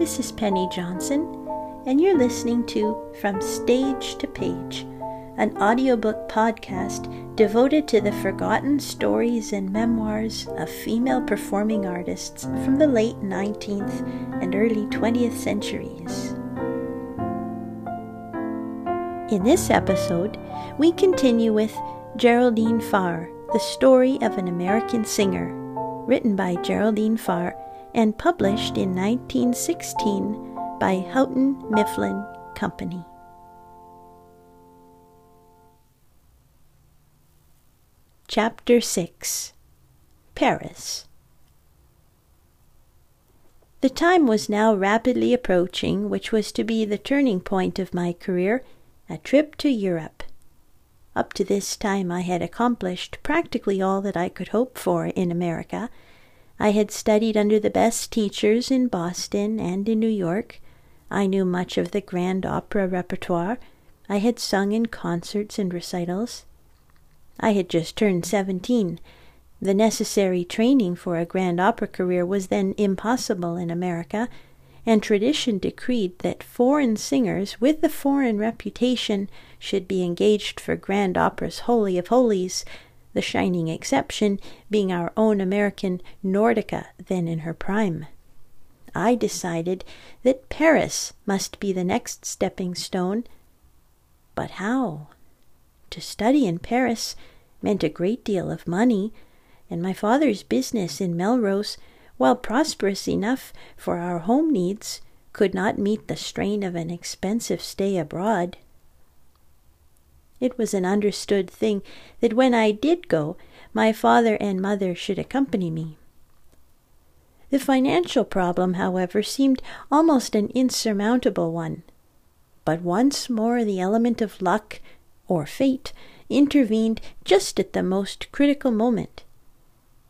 This is Penny Johnson, and you're listening to From Stage to Page, an audiobook podcast devoted to the forgotten stories and memoirs of female performing artists from the late 19th and early 20th centuries. In this episode, we continue with Geraldine Farrar, the story of an American singer, written by Geraldine Farrar and published in 1916 by Houghton Mifflin Company. Chapter 6 Paris The time was now rapidly approaching which was to be the turning point of my career, a trip to Europe. Up to this time I had accomplished practically all that I could hope for in America I had studied under the best teachers in Boston and in New York. I knew much of the grand opera repertoire. I had sung in concerts and recitals. I had just turned seventeen. The necessary training for a grand opera career was then impossible in America, and tradition decreed that foreign singers with a foreign reputation should be engaged for grand opera's holy of holies the shining exception being our own American Nordica, then in her prime. I decided that Paris must be the next stepping stone. But how? To study in Paris meant a great deal of money, and my father's business in Melrose, while prosperous enough for our home needs, could not meet the strain of an expensive stay abroad. It was an understood thing that when I did go, my father and mother should accompany me. The financial problem, however, seemed almost an insurmountable one. But once more the element of luck, or fate, intervened just at the most critical moment.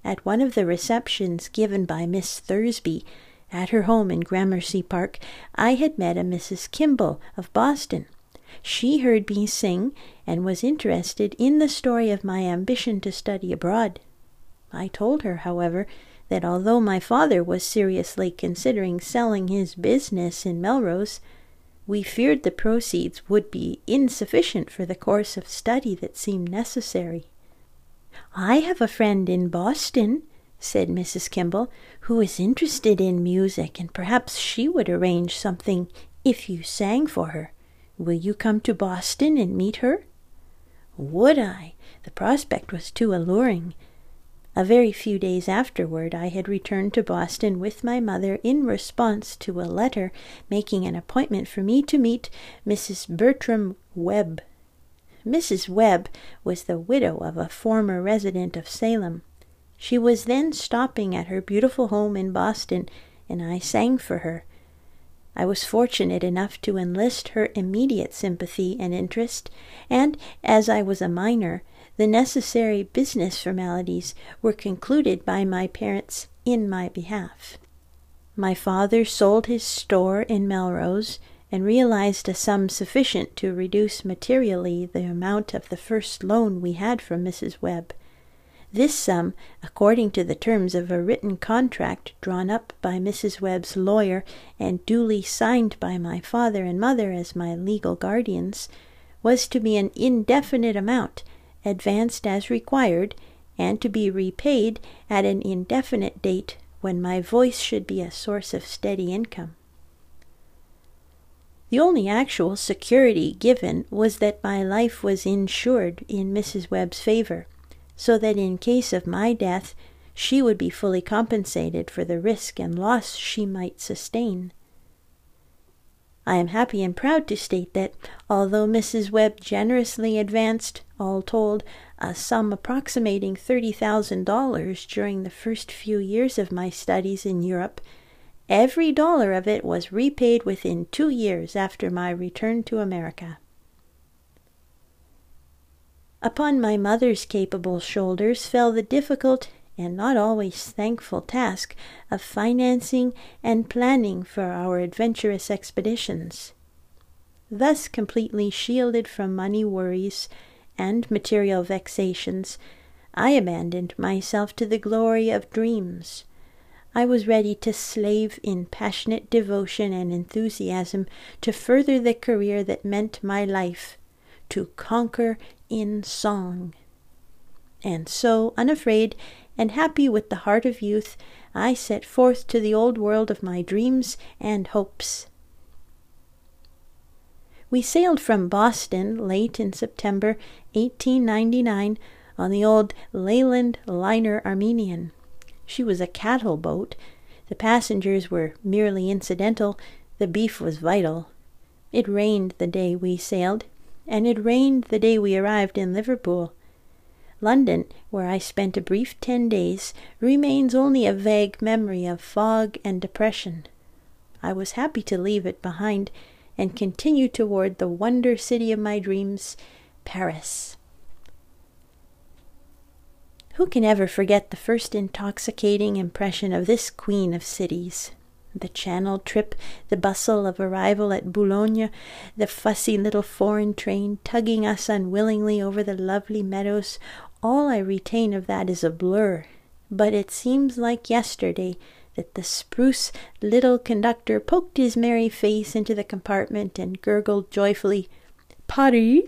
At one of the receptions given by Miss Thursby at her home in Gramercy Park, I had met a Mrs. Kimball of Boston. She heard me sing and was interested in the story of my ambition to study abroad. I told her, however, that although my father was seriously considering selling his business in Melrose, we feared the proceeds would be insufficient for the course of study that seemed necessary. I have a friend in Boston, said Mrs. Kimball, who is interested in music, and perhaps she would arrange something if you sang for her. Will you come to Boston and meet her? Would I? The prospect was too alluring. A very few days afterward, I had returned to Boston with my mother in response to a letter making an appointment for me to meet Mrs. Bertram Webb. Mrs. Webb was the widow of a former resident of Salem. She was then stopping at her beautiful home in Boston, and I sang for her. I was fortunate enough to enlist her immediate sympathy and interest, and as I was a minor, the necessary business formalities were concluded by my parents in my behalf. My father sold his store in Melrose and realized a sum sufficient to reduce materially the amount of the first loan we had from Mrs. Webb. This sum, according to the terms of a written contract drawn up by Mrs. Webb's lawyer and duly signed by my father and mother as my legal guardians, was to be an indefinite amount, advanced as required, and to be repaid at an indefinite date when my voice should be a source of steady income. The only actual security given was that my life was insured in Mrs. Webb's favor so that in case of my death she would be fully compensated for the risk and loss she might sustain. I am happy and proud to state that, although Mrs. Webb generously advanced, all told, a sum approximating thirty thousand dollars during the first few years of my studies in Europe, every dollar of it was repaid within two years after my return to America. Upon my mother's capable shoulders fell the difficult and not always thankful task of financing and planning for our adventurous expeditions. Thus completely shielded from money worries and material vexations, I abandoned myself to the glory of dreams. I was ready to slave in passionate devotion and enthusiasm to further the career that meant my life, to conquer in song. And so, unafraid and happy with the heart of youth, I set forth to the old world of my dreams and hopes. We sailed from Boston late in September 1899 on the old Leyland liner Armenian. She was a cattle boat. The passengers were merely incidental, the beef was vital. It rained the day we sailed, and it rained the day we arrived in Liverpool. London, where I spent a brief ten days, remains only a vague memory of fog and depression. I was happy to leave it behind and continue toward the wonder city of my dreams, Paris. Who can ever forget the first intoxicating impression of this queen of cities? The Channel trip, the bustle of arrival at Boulogne, the fussy little foreign train tugging us unwillingly over the lovely meadows, all I retain of that is a blur. But it seems like yesterday that the spruce little conductor poked his merry face into the compartment and gurgled joyfully, Paris!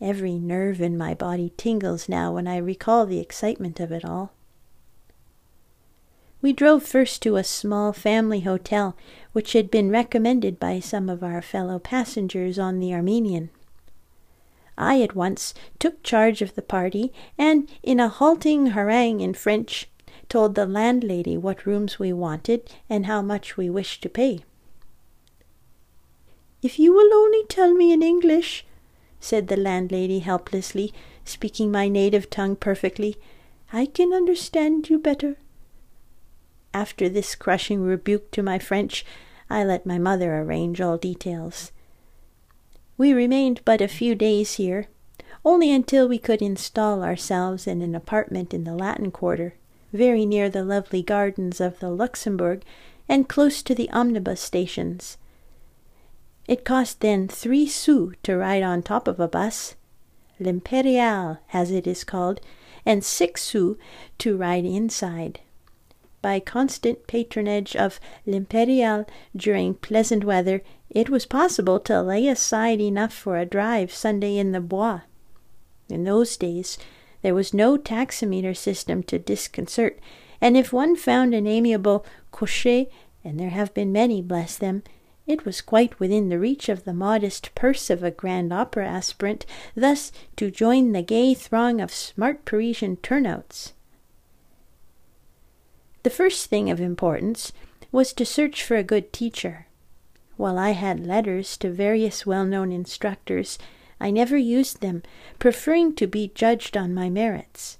Every nerve in my body tingles now when I recall the excitement of it all. We drove first to a small family hotel, which had been recommended by some of our fellow passengers on the Armenian. I at once took charge of the party, and in a halting harangue in French, told the landlady what rooms we wanted and how much we wished to pay. If you will only tell me in English, said the landlady helplessly, speaking my native tongue perfectly. I can understand you better. After this crushing rebuke to my French, I let my mother arrange all details. We remained but a few days here, only until we could install ourselves in an apartment in the Latin Quarter, very near the lovely gardens of the Luxembourg and close to the omnibus stations. It cost then three sous to ride on top of a bus, l'Imperial, as it is called, and six sous to ride inside. By constant patronage of L'Imperial during pleasant weather, it was possible to lay aside enough for a drive Sunday in the Bois. In those days, there was no taximeter system to disconcert, and if one found an amiable cocher, and there have been many, bless them, it was quite within the reach of the modest purse of a grand opera aspirant thus to join the gay throng of smart Parisian turnouts. The first thing of importance was to search for a good teacher. While I had letters to various well known instructors, I never used them, preferring to be judged on my merits.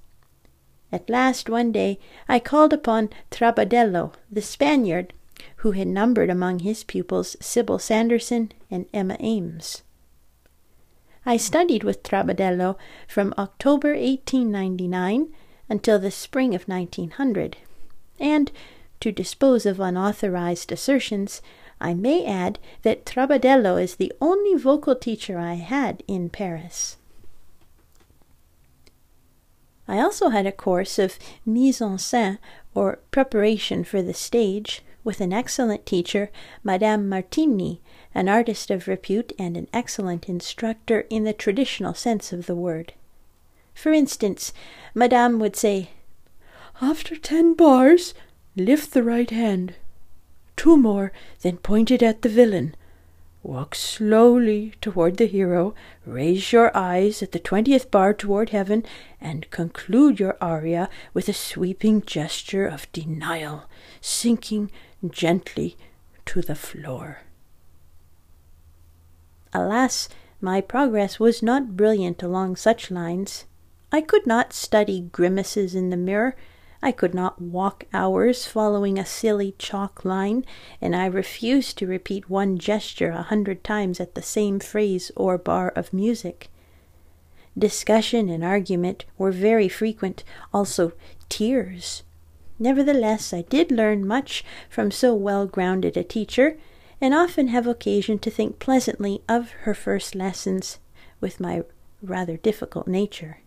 At last, one day, I called upon Trabadello, the Spaniard, who had numbered among his pupils Sybil Sanderson and Emma Eames. I studied with Trabadello from October 1899 until the spring of 1900, and, to dispose of unauthorized assertions, I may add that Trabadello is the only vocal teacher I had in Paris. I also had a course of mise en scène, or preparation for the stage, with an excellent teacher, Madame Martini, an artist of repute and an excellent instructor in the traditional sense of the word. For instance, Madame would say, After ten bars, lift the right hand. Two more, then point it at the villain. Walk slowly toward the hero, raise your eyes at the twentieth bar toward heaven, and conclude your aria with a sweeping gesture of denial, sinking gently to the floor. Alas, my progress was not brilliant along such lines. I could not study grimaces in the mirror. I could not walk hours following a silly chalk line, and I refused to repeat one gesture a hundred times at the same phrase or bar of music. Discussion and argument were very frequent, also tears. Nevertheless, I did learn much from so well grounded a teacher, and often have occasion to think pleasantly of her first lessons with my rather difficult nature.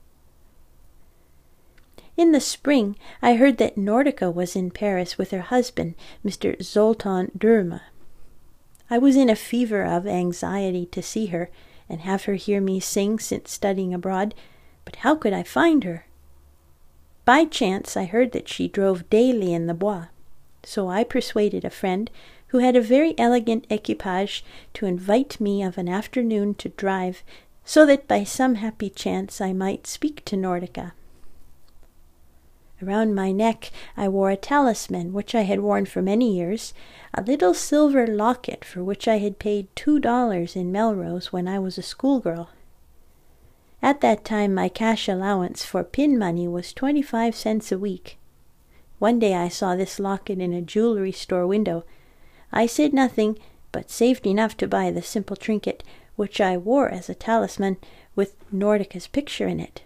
In the spring, I heard that Nordica was in Paris with her husband, Mr. Zoltan Döme. I was in a fever of anxiety to see her and have her hear me sing since studying abroad, but how could I find her? By chance, I heard that she drove daily in the Bois, so I persuaded a friend who had a very elegant equipage to invite me of an afternoon to drive, so that by some happy chance I might speak to Nordica. Around my neck I wore a talisman which I had worn for many years, a little silver locket for which I had paid two dollars in Melrose when I was a schoolgirl. At that time my cash allowance for pin money was twenty five cents a week. One day I saw this locket in a jewelry store window. I said nothing, but saved enough to buy the simple trinket, which I wore as a talisman, with Nordica's picture in it.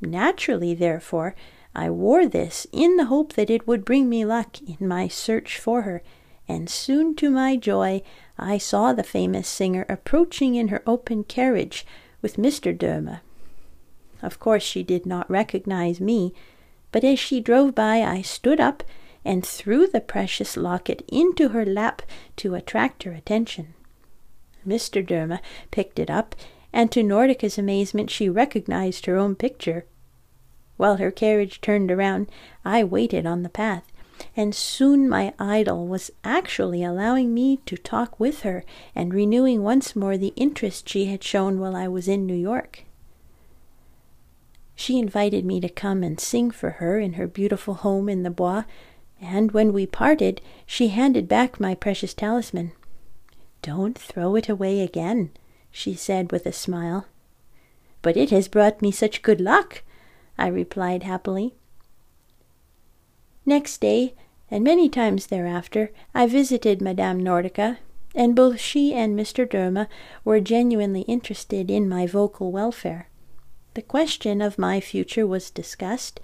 Naturally, therefore, I wore this in the hope that it would bring me luck in my search for her, and soon to my joy I saw the famous singer approaching in her open carriage with Mr. Döme. Of course she did not recognize me, but as she drove by I stood up and threw the precious locket into her lap to attract her attention. Mr. Döme picked it up, and to Nordica's amazement she recognized her own picture. While her carriage turned around, I waited on the path, and soon my idol was actually allowing me to talk with her and renewing once more the interest she had shown while I was in New York. She invited me to come and sing for her in her beautiful home in the Bois, and when we parted, she handed back my precious talisman. Don't throw it away again, she said with a smile. But it has brought me such good luck. I replied happily. Next day, and many times thereafter, I visited Madame Nordica, and both she and Mr. Döme were genuinely interested in my vocal welfare. The question of my future was discussed,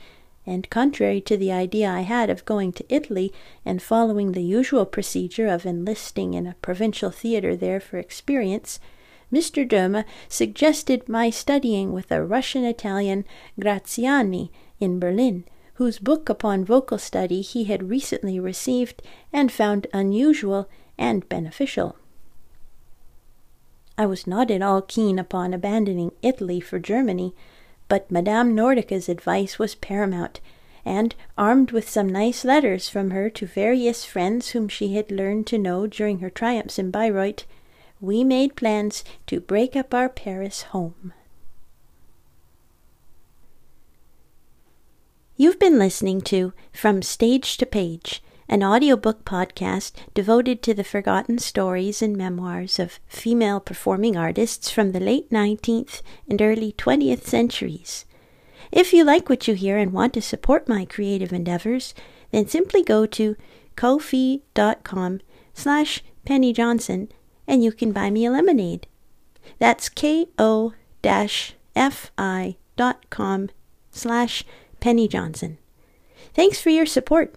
and contrary to the idea I had of going to Italy and following the usual procedure of enlisting in a provincial theatre there for experience, Mr. Döme suggested my studying with a Russian Italian Graziani in Berlin, whose book upon vocal study he had recently received and found unusual and beneficial. I was not at all keen upon abandoning Italy for Germany, but Madame Nordica's advice was paramount, and, armed with some nice letters from her to various friends whom she had learned to know during her triumphs in Bayreuth, we made plans to break up our Paris home. You've been listening to From Stage to Page, an audiobook podcast devoted to the forgotten stories and memoirs of female performing artists from the late 19th and early 20th centuries. If you like what you hear and want to support my creative endeavors, then simply go to ko-fi.com slash Penny Johnson and you can buy me a lemonade. That's ko-fi dot com slash Penny Johnson. Thanks for your support.